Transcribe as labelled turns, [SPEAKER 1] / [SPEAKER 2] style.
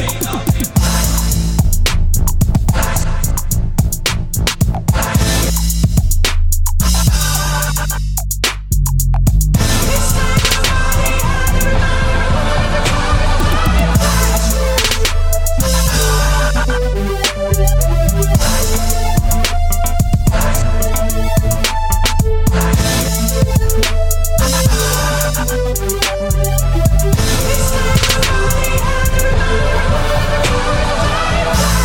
[SPEAKER 1] Latino. It's the only other